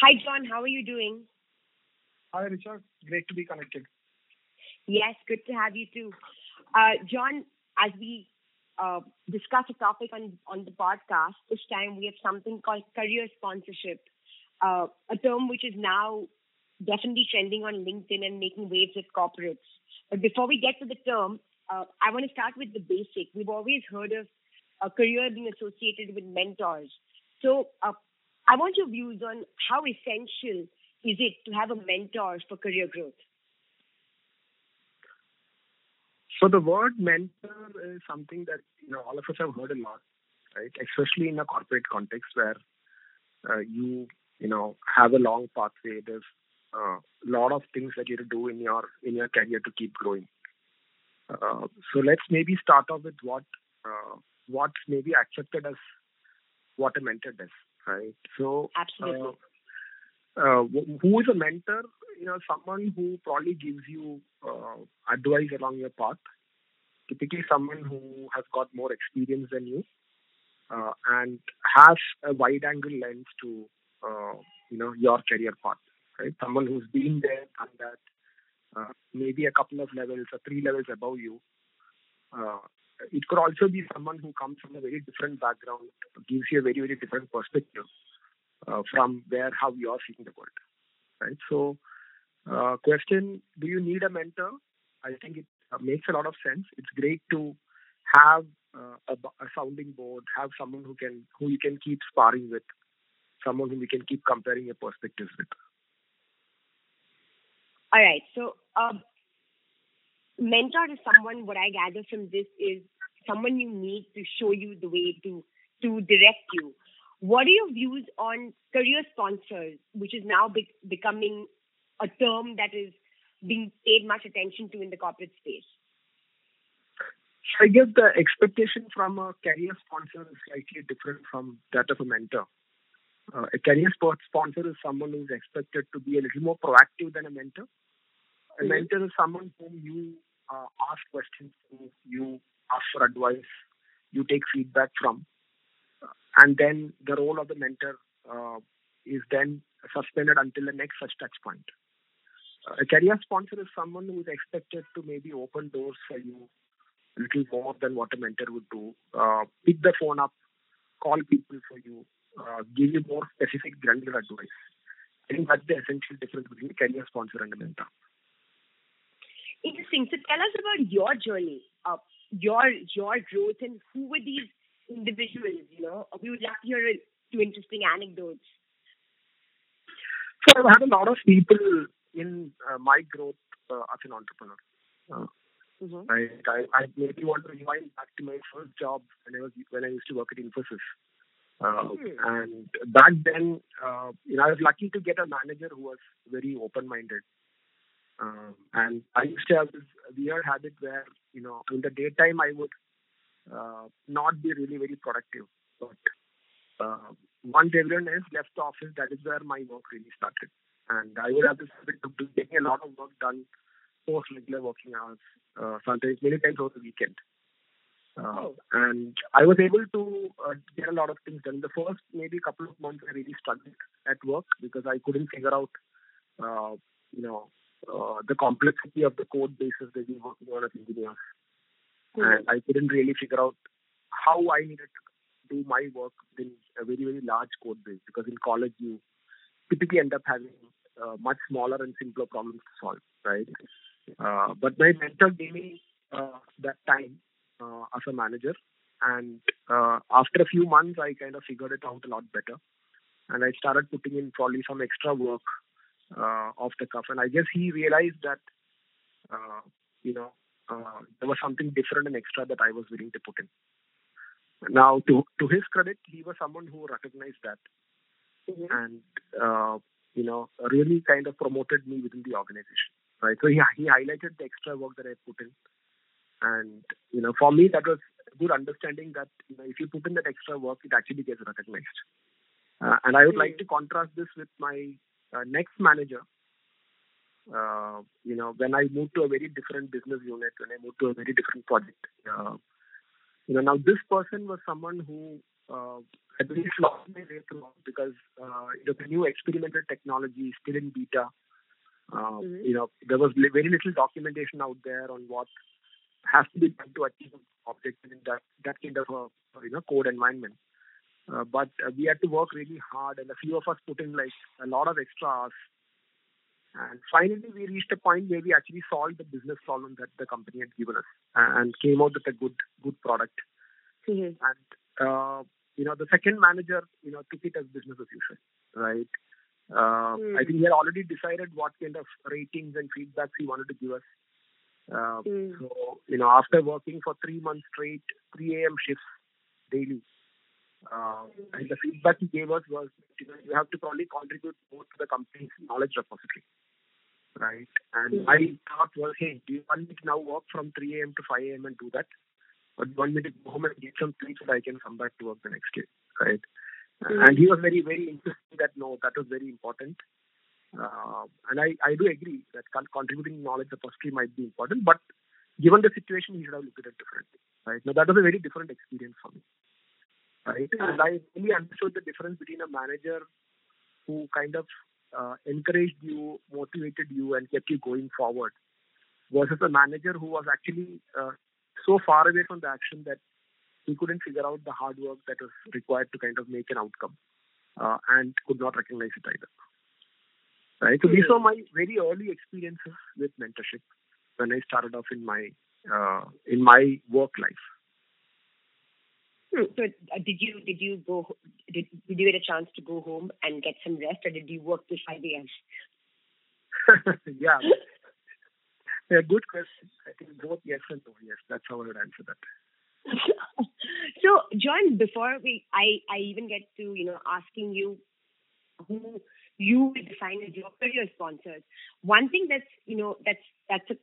Hi, John. How are you doing? Hi, Richa. Great to be connected. Yes, good to have you too. Uh, John, as we uh, discuss a topic on, on the podcast, this time we have something called career sponsorship, uh, a term which is now definitely trending on LinkedIn and making waves with corporates. But before we get to the term, uh, I want to start with the basic. We've always heard of a career being associated with mentors. So uh, I want your views on how essential is it to have a mentor for career growth? So the word mentor is something that you know all of us have heard a lot, right? Especially in a corporate context where uh, you you know have a long pathway. There's a uh, lot of things that you have to do in your in your career to keep growing. Uh, so let's maybe start off with what uh, what's maybe accepted as what a mentor does, right? So absolutely. Uh, who is a mentor? You know, someone who probably gives you uh, advice along your path. Typically, someone who has got more experience than you uh, and has a wide-angle lens to uh, you know your career path. Right? Someone who's been there and that uh, maybe a couple of levels or three levels above you. Uh, it could also be someone who comes from a very different background, gives you a very very different perspective uh, from where how you are seeing the world, right? So, uh, question: Do you need a mentor? I think it uh, makes a lot of sense. It's great to have uh, a, a, sounding board, have someone who can who you can keep sparring with, someone whom you can keep comparing your perspectives with. All right. So, um, mentor is someone. What I gather from this is someone you need to show you the way to to direct you what are your views on career sponsors, which is now be- becoming a term that is being paid much attention to in the corporate space? I guess the expectation from a career sponsor is slightly different from that of a mentor. Uh, a career sponsor is someone who is expected to be a little more proactive than a mentor. A mm-hmm. mentor is someone whom you uh, ask questions to, you ask for advice, you take feedback from and then the role of the mentor uh, is then suspended until the next such touch point. A career sponsor is someone who is expected to maybe open doors for you a little more than what a mentor would do. Uh, pick the phone up, call people for you, uh, give you more specific granular advice. I think that's the essential difference between a career sponsor and a mentor. Interesting. So tell us about your journey, uh, your your growth, and who were these individuals, you know. We would love to hear two interesting anecdotes. So I've had a lot of people in uh, my growth uh, as an entrepreneur. Uh, mm-hmm. I, I, I maybe want to rewind back to my first job when I was when I used to work at Infosys. Uh, mm-hmm. And back then, uh, you know, I was lucky to get a manager who was very open-minded. Um, and I used to have this weird habit where, you know, in the daytime I would uh, not be really very productive. But uh, once everyone else left the office, that is where my work really started. And I would have this habit of getting a lot of work done post regular working hours, uh, sometimes many times over the weekend. Uh, and I was able to uh, get a lot of things done. The first maybe couple of months I really struggled at work because I couldn't figure out, uh, you know, uh, the complexity of the code bases that we were working on as engineers. And I couldn't really figure out how I needed to do my work in a very very large code base because in college you typically end up having uh, much smaller and simpler problems to solve, right? Uh, but my mentor gave me uh, that time uh, as a manager, and uh, after a few months, I kind of figured it out a lot better, and I started putting in probably some extra work uh, off the cuff, and I guess he realized that, you know, uh, there was something different and extra that I was willing to put in. Now, to to his credit, he was someone who recognized that, mm-hmm. and uh, you know, really kind of promoted me within the organization. Right. So he he highlighted the extra work that I put in, and you know, for me that was a good understanding that you know if you put in that extra work, it actually gets recognized. Uh, and I would mm-hmm. like to contrast this with my uh, next manager, uh, you know, when I moved to a very different business unit, when I moved to a very different project, uh, you know, now this person was someone who uh, I believe lost my way through because uh, you know, the new experimental technology is still in beta. Uh, mm-hmm. You know, there was very little documentation out there on what has to be done to achieve objectives in that that kind of a you know code environment. Uh, but uh, we had to work really hard, and a few of us put in like a lot of extra hours. And finally, we reached a point where we actually solved the business problem that the company had given us, and came out with a good good product. Mm-hmm. And uh, you know, the second manager, you know, took it as business as usual, right? Uh, mm. I think he had already decided what kind of ratings and feedbacks he wanted to give us. Uh, mm. So, you know, after working for three months straight, 3 a.m. shifts daily, uh, and the feedback he gave us was, you know, you have to probably contribute more to the company's knowledge repository, right? And my thought was, hey, do you want me to now work from 3 a.m. to 5 a.m. and do that? Or do you want me to go home and get some sleep so that I can come back to work the next day, right? Mm-hmm. And he was very, very insistent that no, that was very important. Uh, and I, I do agree that contributing knowledge repository might be important, but given the situation, he should have looked at it differently, right? Now that was a very different experience for me, right? And I really understood the difference between a manager who kind of uh, encouraged you, motivated you, and kept you going forward, versus a manager who was actually uh, so far away from the action that he couldn't figure out the hard work that was required to kind of make an outcome uh, and could not recognize it either. Right. So these were my very early experiences with mentorship when I started off in my uh, in my work life. So uh, did you did you go did, did you get a chance to go home and get some rest, or did you work till five a.m.? yeah, yeah, good question. I think both yes and no. Yes, that's how I would answer that. so, John, before we, I, I even get to you know asking you who you would define as your career sponsors. One thing that's you know that's that's a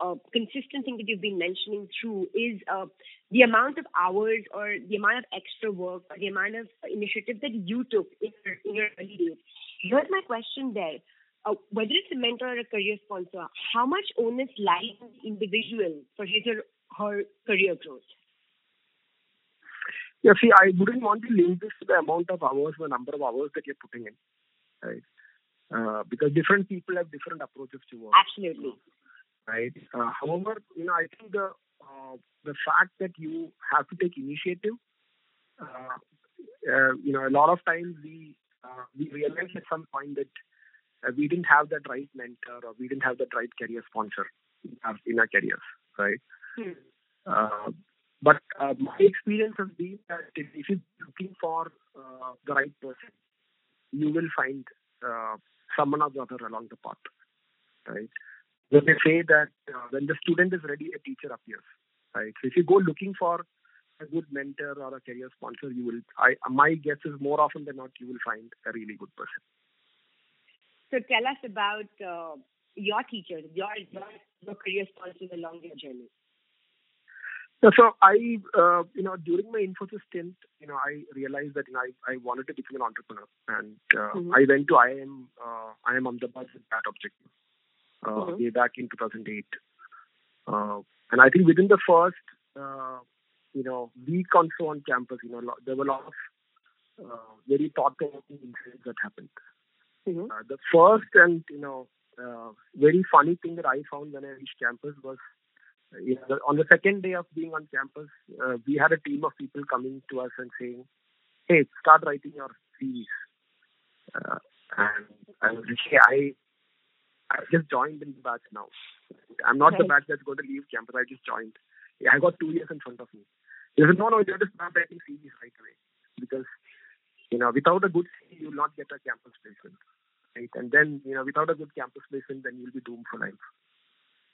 a consistent thing that you've been mentioning through is uh, the amount of hours or the amount of extra work or the amount of initiative that you took in your, in your early days. Here's my question there uh, whether it's a mentor or a career sponsor, how much onus lies on the individual for his or her career growth? Yeah, see, I wouldn't want to link this to the amount of hours or number of hours that you're putting in, right? Uh, because different people have different approaches to work. Absolutely. Right. Uh, however, you know, I think the uh, the fact that you have to take initiative, uh, uh, you know, a lot of times we we realize at some point that uh, we didn't have that right mentor or we didn't have that right career sponsor in our, in our careers, right? Hmm. Uh, but uh, my experience has been that if, if you're looking for uh, the right person, you will find uh, someone or the other along the path, right? When they say that uh, when the student is ready, a teacher appears, right? So if you go looking for a good mentor or a career sponsor, you will. I my guess is more often than not, you will find a really good person. So tell us about uh, your teachers, your, your, your career sponsors along your journey. So I, uh, you know, during my Infosys stint, you know, I realized that you know, I, I wanted to become an entrepreneur, and uh, mm-hmm. I went to IIM, uh, IIM Ahmedabad with that objective uh, mm-hmm. way back in 2008. Uh, and I think within the first, uh, you know, week or so on campus, you know, there were a lot of uh, very thought-provoking incidents that happened. Mm-hmm. Uh, the first and you know uh, very funny thing that I found when I reached campus was you know, on the second day of being on campus, uh, we had a team of people coming to us and saying, "Hey, start writing your CVs." And I was like, "Hey, I I just joined in the batch now. I'm not the batch that's going to leave campus. I just joined. Yeah, I got two years in front of me." They said, "No, no, you have to start writing CVs right away because you know, without a good CV, you will not get a campus placement, right? And then, you know, without a good campus placement, then you'll be doomed for life.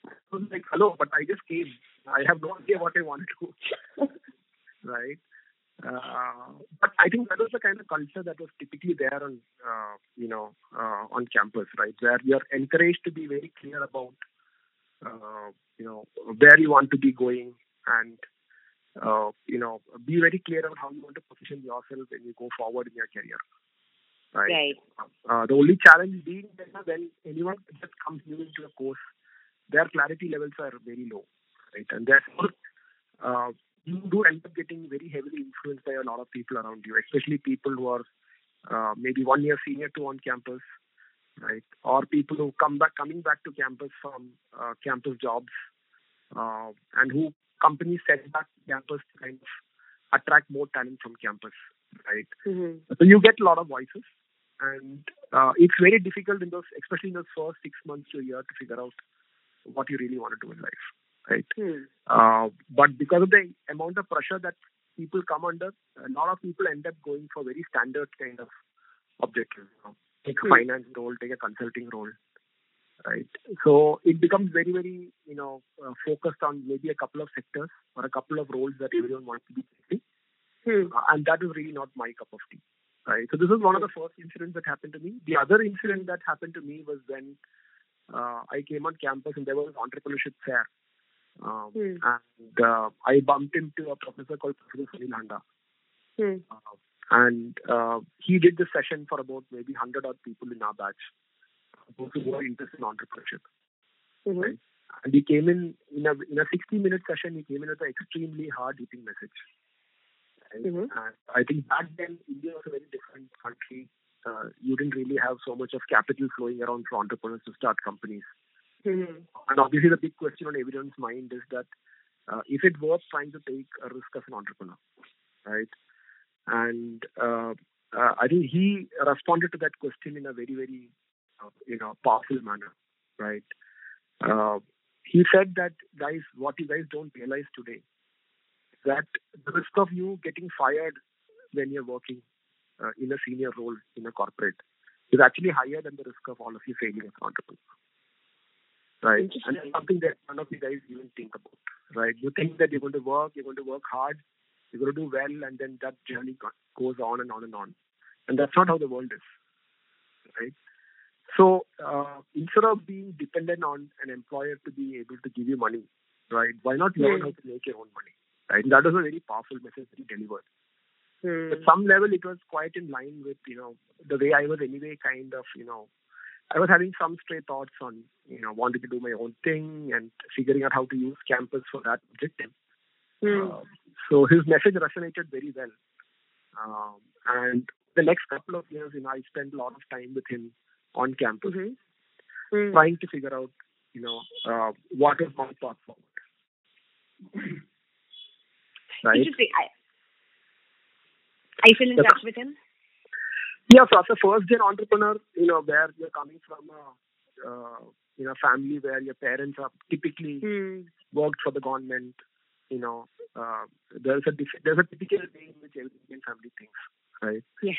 I was like, hello, but I just came. I have no idea what I want to do, right? Uh, but I think that was the kind of culture that was typically there on, uh, you know, uh, on campus, right? Where you're encouraged to be very clear about, uh, you know, where you want to be going and uh, you know, be very clear about how you want to position yourself when you go forward in your career. Right. right. Uh, the only challenge being that when anyone just comes new into a course, their clarity levels are very low, right? And therefore, uh, you do end up getting very heavily influenced by a lot of people around you, especially people who are uh, maybe one year senior to on campus, right? Or people who come back, coming back to campus from uh, campus jobs, uh, and who companies set back campus to kind of attract more talent from campus, right? Mm-hmm. So you get a lot of voices, and uh, it's very difficult in those, especially in those first six months to a year, to figure out what you really want to do in life, right? Mm. Uh, but because of the amount of pressure that people come under, a lot of people end up going for very standard kind of objectives. You know? Take a mm. finance role, take a consulting role, right? So it becomes very, very, you know, uh, focused on maybe a couple of sectors or a couple of roles that everyone wants to be taking. Hmm. Uh, and that is really not my cup of tea. Right. So this is one of the first incidents that happened to me. The other incident that happened to me was when uh, I came on campus and there was entrepreneurship fair. Um, hmm. And uh, I bumped into a professor called Professor Sunil Handa. Hmm. Uh, and uh, he did this session for about maybe 100 odd people in our batch, those who were interested in entrepreneurship. Mm-hmm. Right? And he came in, in a, in a 60 minute session, he came in with an extremely hard hitting message. Mm-hmm. And I think back then India was a very different country. Uh, you didn't really have so much of capital flowing around for entrepreneurs to start companies. Mm-hmm. And obviously, the big question on everyone's mind is that uh, if it worth trying to take a risk as an entrepreneur, right? And uh, uh I think he responded to that question in a very, very, uh, you know, powerful manner, right? Uh, he said that guys, what you guys don't realize today that the risk of you getting fired when you're working uh, in a senior role in a corporate is actually higher than the risk of all of you failing as an entrepreneur. Right? And it's something that none of you guys even think about. Right? You think that you're going to work, you're going to work hard, you're going to do well, and then that journey goes on and on and on. And that's not how the world is. Right? So uh, instead of being dependent on an employer to be able to give you money, right? Why not learn how to make your own money? Right? That was a very powerful message that he delivered. Hmm. At some level, it was quite in line with you know the way I was anyway. Kind of you know, I was having some stray thoughts on you know wanting to do my own thing and figuring out how to use campus for that objective. Hmm. Uh, so his message resonated very well. Um, and the next couple of years, you know, I spent a lot of time with him on campus, mm-hmm. mm. trying to figure out, you know, uh, what is my path forward. right? Interesting. I, are you still in touch with him? Yeah, so as a first gen entrepreneur, you know, where you're coming from a uh, you know family where your parents are typically hmm. worked for the government, you know, uh, there's a there's a typical way in which every Indian family thinks, right? Yes.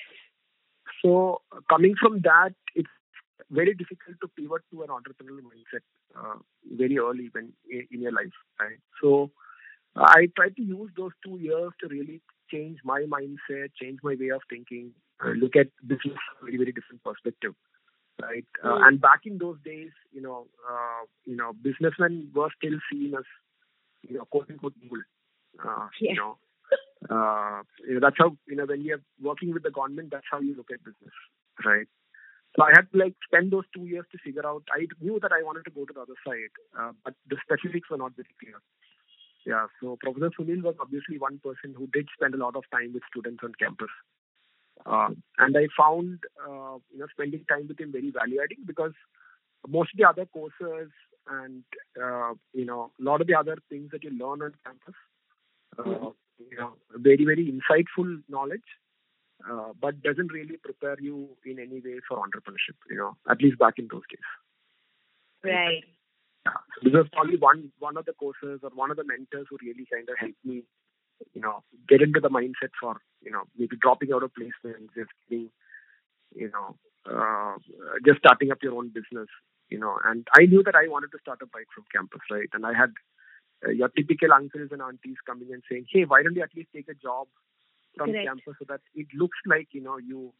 So uh, coming from that, it's very difficult to pivot to an entrepreneurial mindset uh, very early when in your life, right? So I tried to use those two years to really change my mindset, change my way of thinking, uh, look at business from a very, very different perspective. Right, uh, mm. and back in those days, you know, uh, you know, businessmen were still seen as, you know, quote unquote evil. Uh, yeah. You know, uh, you know, that's how you know when you're working with the government, that's how you look at business, right? So I had to like spend those two years to figure out. I knew that I wanted to go to the other side, uh, but the specifics were not very clear. Yeah, so Professor Sunil was obviously one person who did spend a lot of time with students on campus. Uh, and I found, uh, you know, spending time with him very value adding because most of the other courses and, uh, you know, a lot of the other things that you learn on campus, uh, you know, very, very insightful knowledge, uh, but doesn't really prepare you in any way for entrepreneurship, you know, at least back in those days. Right. This was probably one one of the courses or one of the mentors who really kind of helped me, you know, get into the mindset for you know maybe dropping out of placement, just being, you know, uh, just starting up your own business, you know. And I knew that I wanted to start a bike from campus, right? And I had uh, your typical uncles and aunties coming and saying, "Hey, why don't you at least take a job from Correct. campus so that it looks like you know you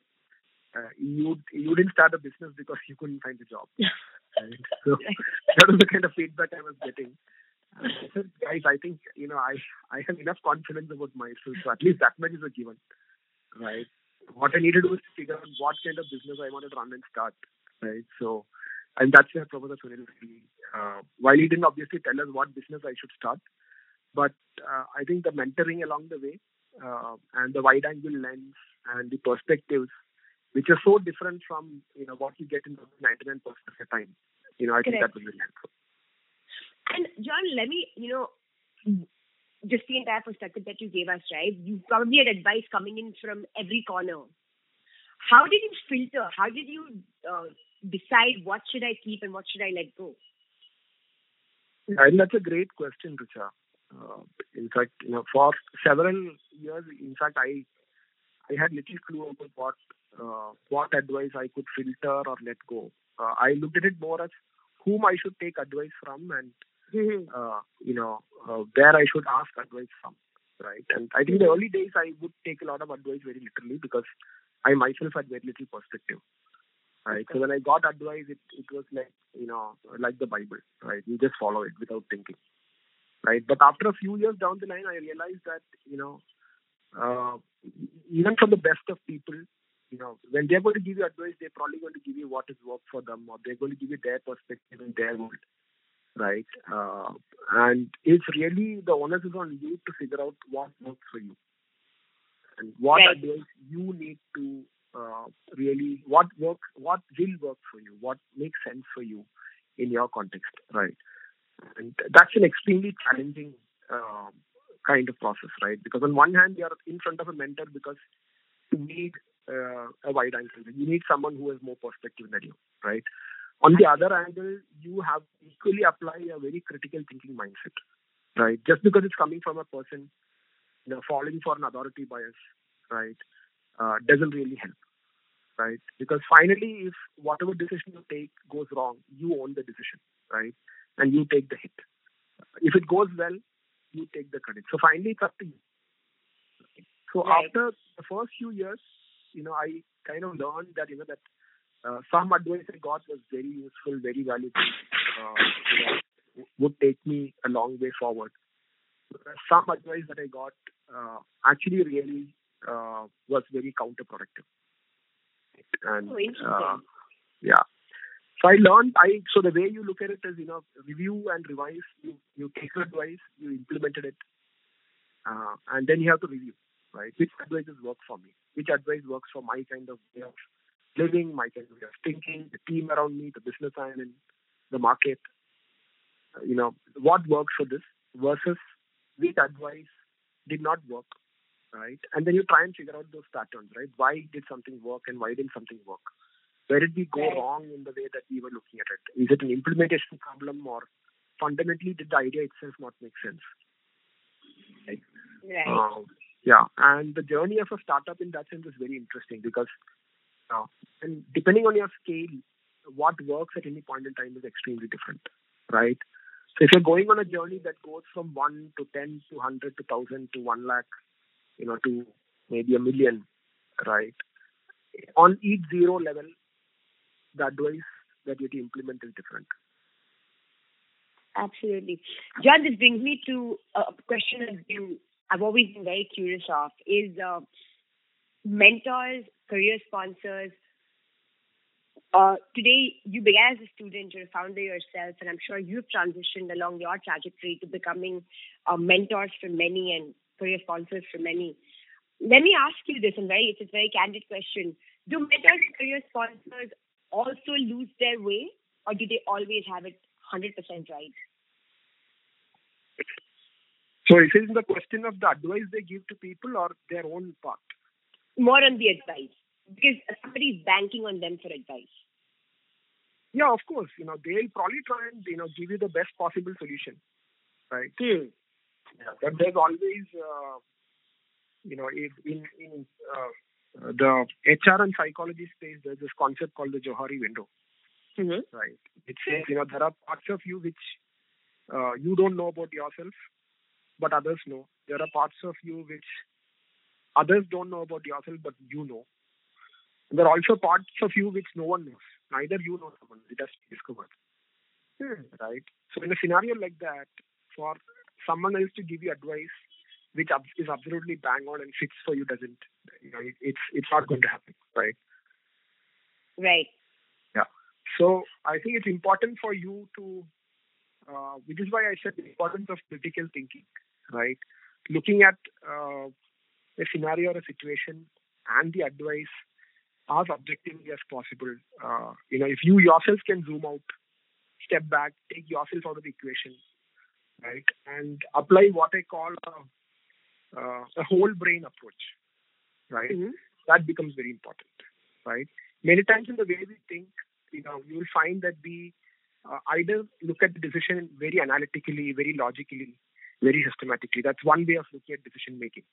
uh, you you didn't start a business because you couldn't find a job." Right? So that was the kind of feedback I was getting. I guys, I think you know I I have enough confidence about myself, so at least that much is a given, right? What I need to do is figure out what kind of business I want to run and start, right? So, and that's where Professor Sunil really, uh, while he didn't obviously tell us what business I should start, but uh, I think the mentoring along the way uh, and the wide angle lens and the perspectives, which are so different from you know what you get in 99% of the time. You know, I Correct. think that was really helpful. And John, let me, you know, just the entire perspective that you gave us, right? You probably had advice coming in from every corner. How did you filter? How did you uh, decide what should I keep and what should I let go? And that's a great question, Richa. Uh, in fact, you know, for several years, in fact, I I had little clue about what uh, what advice I could filter or let go. Uh, I looked at it more as whom I should take advice from and mm-hmm. uh, you know uh, where I should ask advice from, right? And I think in the early days I would take a lot of advice very literally because I myself had very little perspective. Right. So when I got advice, it, it was like, you know, like the Bible, right? You just follow it without thinking. Right. But after a few years down the line, I realized that, you know, uh, even from the best of people, you know, when they're going to give you advice, they're probably going to give you what has worked for them, or they're going to give you their perspective in their world, right? Uh, and it's really the onus is on you to figure out what works for you, and what right. advice you need to uh, really what work what will work for you, what makes sense for you in your context, right? And that's an extremely challenging uh, kind of process, right? Because on one hand, you're in front of a mentor because you need uh, a wide angle. You need someone who has more perspective than you, right? On the other angle, you have equally apply a very critical thinking mindset, right? Just because it's coming from a person, you know, falling for an authority bias, right? uh, doesn't really help, right? Because finally, if whatever decision you take goes wrong, you own the decision, right? And you take the hit. If it goes well, you take the credit. So finally, it's up to you. So right. after the first few years, you know, I kind of learned that you know that uh, some advice I got was very useful, very valuable, uh, you know, would take me a long way forward. Some advice that I got uh, actually really uh, was very counterproductive. And oh, uh, yeah, so I learned. I so the way you look at it is you know review and revise. You you take advice, you implemented it, uh, and then you have to review. Right, which advices work for me? Which advice works for my kind of way of living, my kind of way of thinking, the team around me, the business I'm in, the market. Uh, you know what works for this versus which advice did not work right? And then you try and figure out those patterns, right? Why did something work and why didn't something work? Where did we go wrong in the way that we were looking at it? Is it an implementation problem or fundamentally did the idea itself not make sense? Right. right. Uh, yeah, and the journey of a startup in that sense is very interesting because, uh, and depending on your scale, what works at any point in time is extremely different, right? So if you're going on a journey that goes from one to ten to hundred to thousand to one lakh, you know, to maybe a million, right? On each zero level, the advice that you implement is different. Absolutely. John, this brings me to a question that you, I've always been very curious of is uh, mentors, career sponsors. Uh, today, you began as a student, you're a founder yourself, and I'm sure you've transitioned along your trajectory to becoming uh, mentors for many and career sponsors for many. Let me ask you this, and very it's a very candid question. Do mentors and career sponsors also lose their way, or do they always have it 100% right? So, is it the question of the advice they give to people or their own part? More on the advice, because somebody is banking on them for advice. Yeah, of course. You know, they'll probably try and you know give you the best possible solution, right? Hmm. Yeah, but there's always, uh, you know, in in uh, the HR and psychology space, there's this concept called the Johari window. Mm-hmm. Right. It says, you know, there are parts of you which uh, you don't know about yourself, but others know. There are parts of you which others don't know about yourself, but you know. And there are also parts of you which no one knows. Neither you nor someone. It has to be discovered. Hmm. Right. So in a scenario like that, for someone else to give you advice which is absolutely bang on and fits for you doesn't you know it's it's not going to happen right right yeah so i think it's important for you to uh, which is why i said the importance of critical thinking right? Looking at uh, a scenario or a situation and the advice as objectively as possible. Uh, you know, if you yourself can zoom out, step back, take yourself out of the equation, right, and apply what I call a, uh, a whole brain approach, right? Mm-hmm. That becomes very important, right? Many times in the way we think, you know, you will find that we uh, either look at the decision very analytically, very logically, very systematically. That's one way of looking at decision making,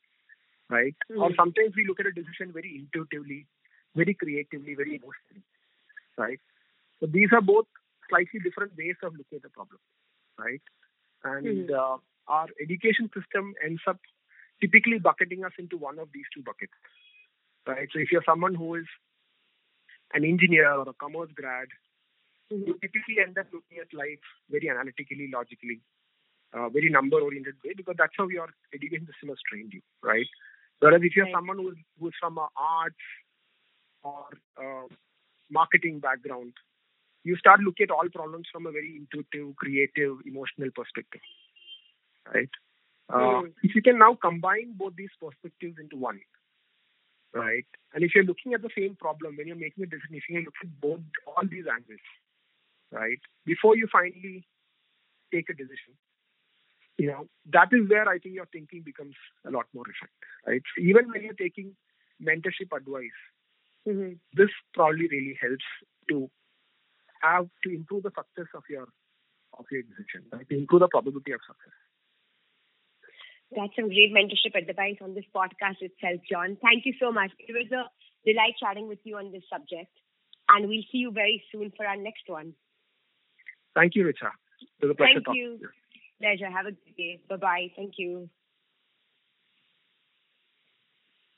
right? Mm-hmm. Or sometimes we look at a decision very intuitively, very creatively, very emotionally, right? So these are both slightly different ways of looking at the problem, right? And mm-hmm. uh, our education system ends up typically bucketing us into one of these two buckets, right? So if you're someone who is an engineer or a commerce grad, mm-hmm. you typically end up looking at life very analytically, logically, uh, very number-oriented way because that's how your education system has trained you, right? Whereas if you're right. someone who's, who's from a arts or uh, marketing background, you start looking at all problems from a very intuitive, creative, emotional perspective, right? Uh, mm. If you can now combine both these perspectives into one, right? And if you're looking at the same problem when you're making a decision, if you look at both all these angles, right, before you finally take a decision, you know, that is where I think your thinking becomes a lot more effective, right? So even when you're taking mentorship advice, mm-hmm. this probably really helps to have to improve the success of your of your decision, right? To improve the probability of success. That's some great mentorship advice on this podcast itself, John. Thank you so much. It was a delight chatting with you on this subject, and we'll see you very soon for our next one. Thank you, Richa. It was a pleasure. Thank you. you. Pleasure. Have a good day. Bye bye. Thank you.